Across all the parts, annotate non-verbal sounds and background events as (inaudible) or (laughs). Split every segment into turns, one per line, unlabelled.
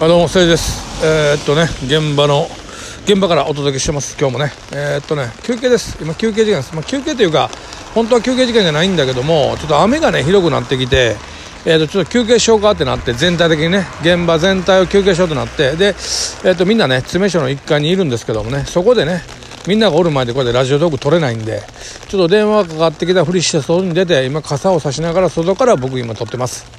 あどうも、せいです。えー、っとね、現場の、現場からお届けしてます、今日もね。えー、っとね、休憩です。今、休憩時間です。まあ、休憩というか、本当は休憩時間じゃないんだけども、ちょっと雨がね、ひどくなってきて、えー、とちょっと休憩しようかってなって全体的にね現場全体を休憩しようとなってで、えー、とみんなね詰め所の1階にいるんですけどもねそこでねみんながおる前でこうやってラジオトーク取れないんでちょっと電話がかかってきたふりして外に出て今傘を差しながら外から僕今撮ってます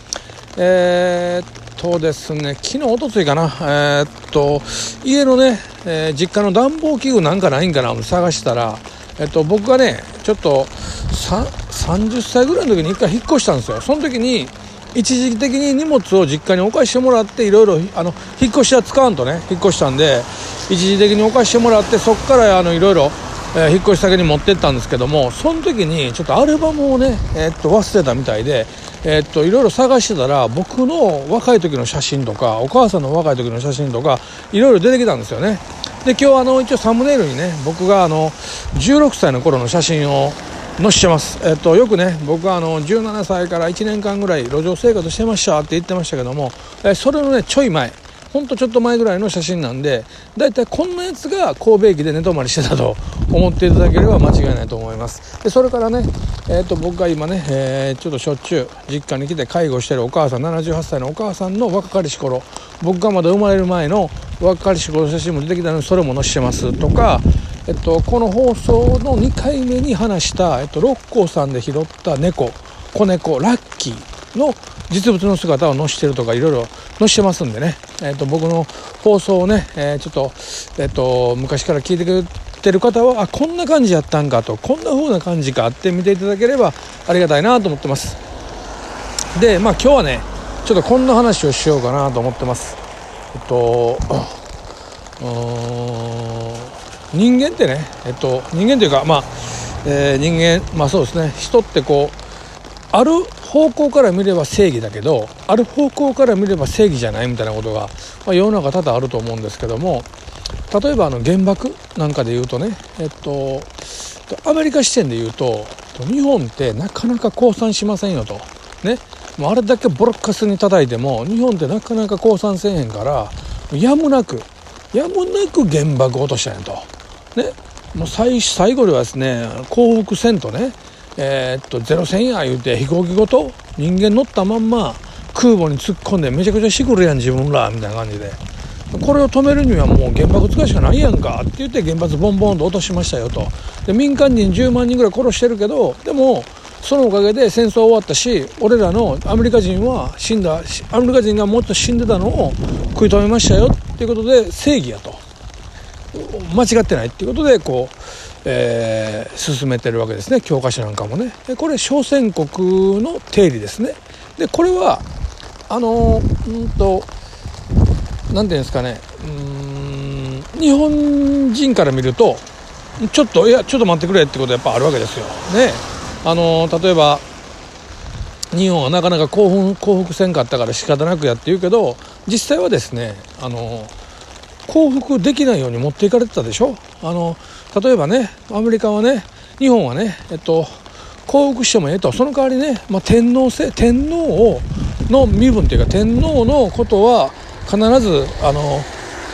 えー、とですね、昨日、おとついかな、えー、っと、家のね、えー、実家の暖房器具なんかないんかな探したら、えっと、僕がね、ちょっと、30歳ぐらいの時に一回引っ越したんですよ。その時に、一時的に荷物を実家に置かしてもらって、いろいろ、あの、引っ越しは使わんとね、引っ越したんで、一時的に置かしてもらって、そこから、あの、いろいろ、えー、引っ越し先に持ってったんですけどもその時にちょっとアルバムをね、えー、っと忘れたみたいで、え、っといろいろ探してたら僕の若い時の写真とかお母さんの若い時の写真とかいろいろ出てきたんですよね。で今日あの一応サムネイルにね僕があの16歳の頃の写真を載せてます、えっと、よくね僕はあの17歳から1年間ぐらい路上生活してましたって言ってましたけども、えそれのねちょい前。ほんとちょっと前ぐらいの写真なんでだいたいこんなやつが神戸駅で寝泊まりしてたと思っていただければ間違いないと思います。でそれからね、えー、と僕が今ね、えー、ちょっとしょっちゅう実家に来て介護してるお母さん78歳のお母さんの若かりし頃僕がまだ生まれる前の若かりし頃の写真も出てきたのでそれも載せてますとかえっと、この放送の2回目に話した、えっと、六甲山で拾った猫子猫ラッキーの実物の姿を載せてるとかいろいろ載せてますんでね、えっと、僕の放送をね、えー、ちょっと、えっと、昔から聞いてくれてる方はあこんな感じやったんかとこんな風な感じかって見ていただければありがたいなと思ってます。でまあ今日はねちょっとこんな話をしようかなと思ってます。えっと人間ってねえっと人間というかまあ、えー、人間まあそうですね。人ってこうある方向から見れば正義だけどある方向から見れば正義じゃないみたいなことが、まあ、世の中多々あると思うんですけども例えばあの原爆なんかで言うとねえっとアメリカ視点で言うと日本ってなかなか降参しませんよと。ね。もうあれだけボロッカスに叩いても日本ってなかなか降参せえへんからやむなくやむなく原爆落としたんやと。ね。もう最最後ではですね降伏せんとねえー、っとゼロ戦や言うて飛行機ごと人間乗ったまんま空母に突っ込んでめちゃくちゃしぐるやん自分らみたいな感じで。これを止めるにはもう原爆使うしかないやんか。って言って原発ボンボンと落としましたよと。で民間人10万人ぐらい殺してるけどでもそのおかげで戦争終わったし俺らのアメリカ人は死んだアメリカ人がもっと死んでたのを食い止めましたよ。っていうことで正義やと。間違ってない。っていうことでこうえー、進めてるわけですね。教科書なんかもね。でこれ小選国の定理ですね。でこれはあのうんと何て言うんですかね。うん日本人から見るとちょっといやちょっと待ってくれってことやっぱあるわけですよ。ね。あの例えば日本はなかなか興奮降伏せんかったから仕方なくやって言うけど実際はですねあの降伏できないように持っていかれてたでしょ。あの例えばねアメリカはね日本はねえっと降伏してもええと。その代わりね、まあ、天皇制天皇をの身分というか天皇のことは必ずあの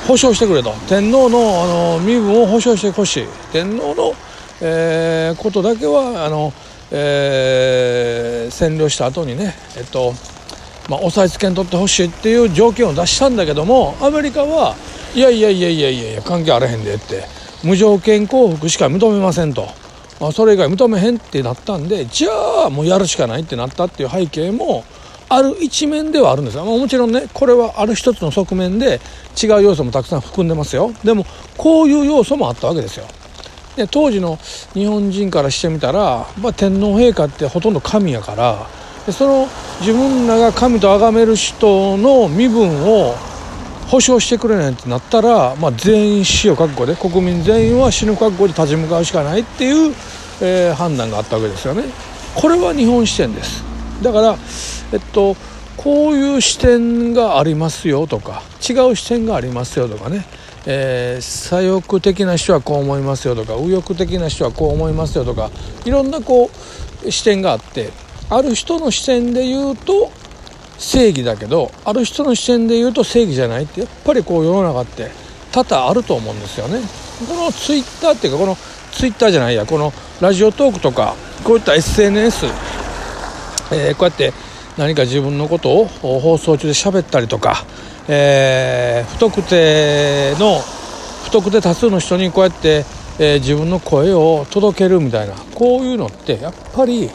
保障してくれと。天皇のあの身分を保障してほしい。天皇の、えー、ことだけはあの、えー、占領した後にねえっとまあ、押さえつけんとってほしいっていう条件を出したんだけどもアメリカはいやいやいやいやいや関係あらへんでって。無条件降伏しか認めませんと、それ以外認めへんってなったんでじゃあもうやるしかないってなったっていう背景もある一面ではあるんですよ、ま、もちろんねこれはある一つの側面で違う要素もたくさん含んでますよ。でもこういう要素もあったわけですよ。で当時の日本人からしてみたら、まあ、天皇陛下ってほとんど神やからでその自分らが神と崇める人の身分を保証してくれないってなったら、まあ、全員死を覚悟で国民全員は死ぬ覚悟で立ち向かうしかないっていう、えー、判断があったわけですよね。これは日本視点ですだから、えっと、こういう視点がありますよとか違う視点がありますよとかね、えー、左翼的な人はこう思いますよとか右翼的な人はこう思いますよとかいろんなこう視点があってある人の視点で言うと正義だけどある人の視点で言うと正義じゃないってやっぱりこう世の中って多々あると思うんですよねこのツイッターっていうかこのツイッターじゃないやこのラジオトークとかこういった SNS、えー、こうやって何か自分のことを放送中で喋ったりとか、えー、不特定の不特定多数の人にこうやって、えー、自分の声を届けるみたいなこういうのってやっぱり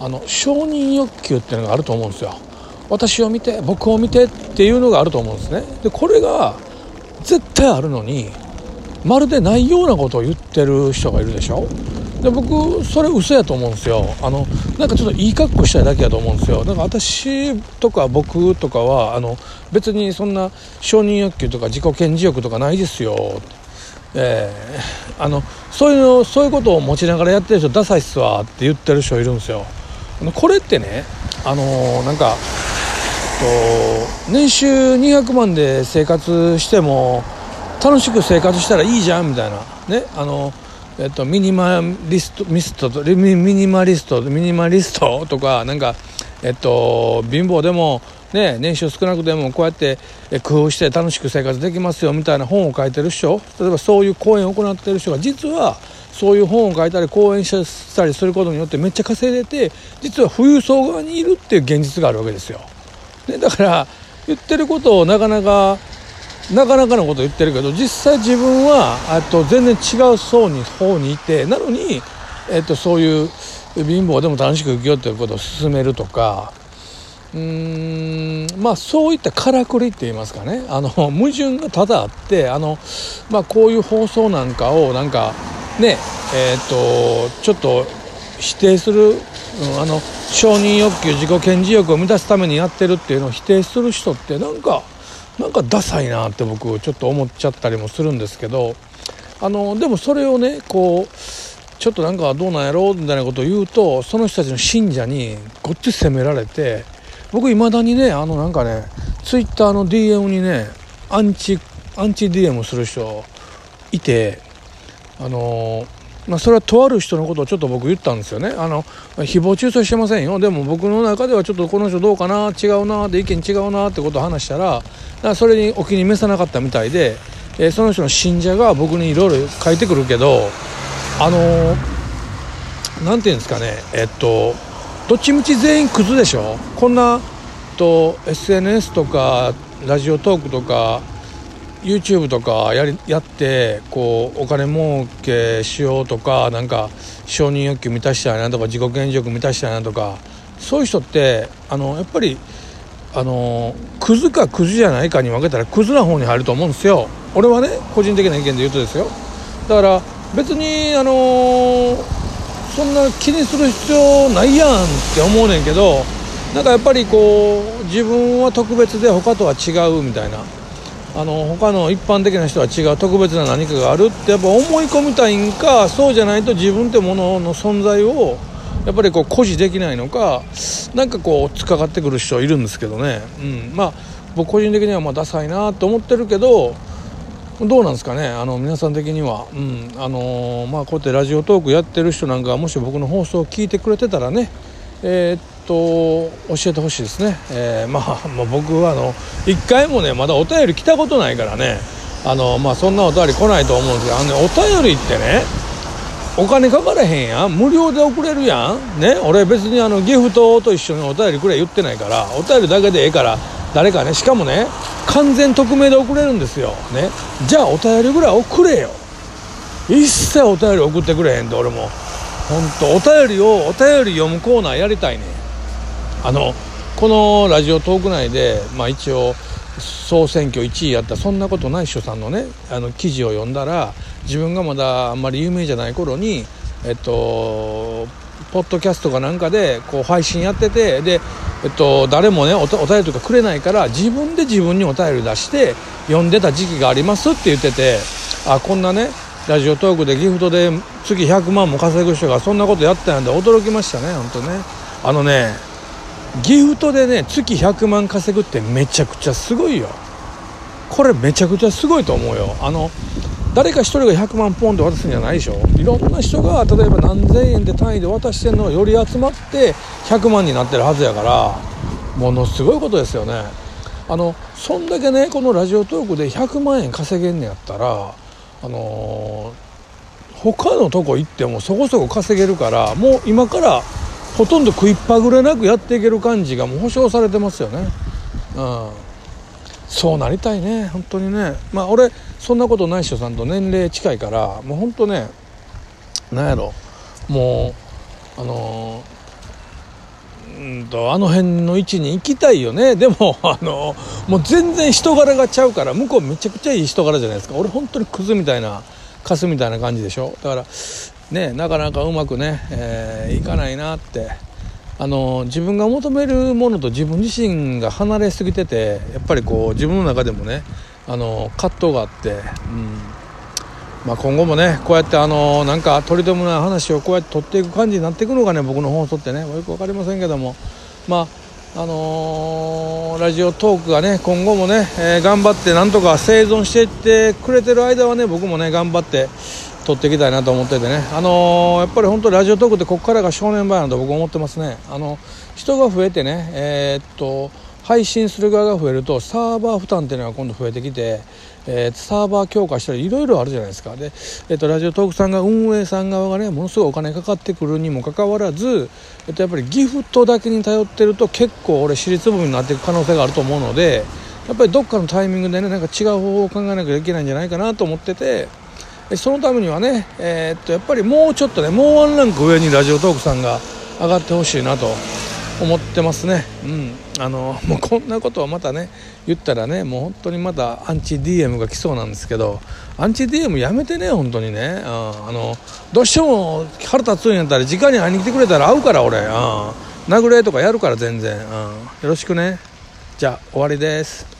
あの承認欲求っていうのがあると思うんですよ。私を見て僕を見てっていうのがあると思うんですね。でこれが絶対あるのにまるでないようなことを言ってる人がいるでしょ。で僕それ嘘やと思うんですよ。あのなんかちょっといい格好したいだけやと思うんですよ。だから私とか僕とかはあの別にそんな承認欲求とか自己顕示欲とかないですよ。えー、あのそういうのそういうことを持ちながらやってる人ダサいっすわって言ってる人いるんですよ。これってねあのー、なんかと年収200万で生活しても楽しく生活したらいいじゃんみたいなねあのえっと、ミニマリストミストミニマリストミニマリストとかなんか、えっと、貧乏でも、ね、年収少なくてもこうやって工夫して楽しく生活できますよみたいな本を書いてる人例えばそういう講演を行ってる人が実はそういう本を書いたり講演したりすることによってめっちゃ稼いでて実は富裕層側にいるっていう現実があるわけですよ。ね、だから言ってることをなかなかなかなかのこと言ってるけど実際自分はと全然違う層に方にいてなのに、えっと、そういう貧乏でも楽しく生きようということを進めるとかうーんまあそういったからくりって言いますかね。あの矛盾が多々あってあの、まあ、こういう放送なんかをなんかねえっ、とちょっと否定する、あの承認欲求自己顕示欲を満たすためにやってるっていうのを否定する人ってなんかなんかダサいなって僕ちょっと思っちゃったりもするんですけどあのでもそれをねこうちょっとなんかどうなんやろうみたいなことを言うとその人たちの信者にごっつ責められて僕いまだにねあのなんかねツイッターの DM にねアンチアンチ DM する人いてあのまあ、それはとある人のことをちょっと僕言ったんですよね。あの誹謗中傷してませんよ。でも僕の中ではちょっとこの人どうかな違うなって意見違うなってことを話したららそれにお気に召さなかったみたいで、えー、その人の信者が僕にいろいろ書いてくるけどあの何、て言うんですかね。えっとどっちみち全員クズでしょ。こんなと SNS とかラジオトークとか YouTube とかやりやってこうお金儲けしようとかなんか承認欲求満たしたいなとか自己顕示欲満たしたいなとかそういう人ってあのやっぱりあのクズかクズじゃないかに分けたらクズな方に入ると思うんですよ。俺はね個人的な意見で言うとですよ。だから別にあのそんな気にする必要ないやんって思うねんけどなんかやっぱりこう自分は特別で他とは違うみたいな。あの他の一般的な人は違う特別な何かがあるってやっぱ思い込みたいんかそうじゃないと自分ってものの存在をやっぱりこう誇示できないのか何かこう突っかかってくる人いるんですけどね、うん、まあ僕個人的にはまあダサいなと思ってるけどどうなんですかね。あの皆さん的には、うん。あのー、まあ、こうやってラジオトークやってる人なんかもし僕の放送を聞いてくれてたらね。えー、っと教えてほしいですね、えー、まあ、まあ、僕はあの1回もねまだお便り来たことないからね。あの、まあ、そんなお便り来ないと思うんですけどあの、ね、お便りってねお金かからへんやん。無料で送れるやん。ね俺別にあのギフトと一緒にお便りくれ言ってないからお便りだけでええから誰かねしかもね完全匿名で送れるんですよ。ね。じゃあお便りぐらい送れよ。一切お便り送ってくれへんと俺も。本当お便りをお便り読むコーナーやりたいねあのこのラジオトーク内でまあ一応総選挙1位やったそんなことない人さんのねあの記事を読んだら自分がまだあんまり有名じゃない頃にえっとポッドキャストかなんかでこう配信やっててで、えっと、誰もねおお便りとかくれないから自分で自分にお便り出して読んでた時期がありますって言っててあこんなねラジオトークでギフトで月100万も稼ぐ人がそんなことやったんで驚きましたね本当ね。あのねギフトでね月100万稼ぐってめちゃくちゃすごいよ。これめちゃくちゃすごいと思うよ。あの誰か1人が100万ポンって渡すんじゃないでしょ。いろんな人が例えば何千円で単位で渡してんのがより集まって100万になってるはずやからものすごいことですよね。あのそんだけねこのラジオトークで100万円稼げんねやったらあのー、他のとこ行ってもそこそこ稼げるからもう今からほとんど食いっぱぐれなくやっていける感じがもう保証されてますよね。うん。そうなりたいね本当にね。まあ俺そんなことない人さんと年齢近いからもう本当ねなんやろ。もうあのーうんとあの辺の位置に行きたいよね。でも (laughs) あのもう全然人柄がちゃうから向こうめちゃくちゃいい人柄じゃないですか。俺本当にクズみたいなカスみたいな感じでしょ。だからねなかなかうまくね、えー、いかないなって。あの自分が求めるものと自分自身が離れすぎててやっぱりこう自分の中でもねあの葛藤があって、うん。まあ、今後もねこうやってあのなんか取り留めない話をこうやって取っていく感じになっていくのがね僕の放送ってねよく分かりませんけども。まああのー、ラジオトークがね今後もね、えー、頑張ってなんとか生存していってくれてる間はね僕もね頑張って撮っていきたいなと思っててね、あのー、やっぱり本当ラジオトークってここからが正念場やなと僕思ってますねあの人が増えてねえー、っと配信する側が増えるとサーバー負担っていうのが今度増えてきて、えー、サーバー強化したりいろいろあるじゃないですかで、えーと、ラジオトークさんが運営さん側がねものすごいお金かかってくるにもかかわらず、えーと、やっぱりギフトだけに頼ってると結構俺私立部になっていく可能性があると思うのでやっぱりどっかのタイミングでねなんか違う方法を考えなきゃいけないんじゃないかなと思ってて。そのためにはね、えー、っとやっぱりもうちょっとねもうワンランク上にラジオトークさんが上がってほしいなと思ってますね、うん、あのもうこんなことをまたね言ったらねもう本当にまたアンチ DM が来そうなんですけどアンチ DM やめてね本当にね、うん、あのどうしても腹立つんやったら直に会いに来てくれたら会うから俺、うん、殴れとかやるから全然、うん、よろしくね。じゃあ終わりです。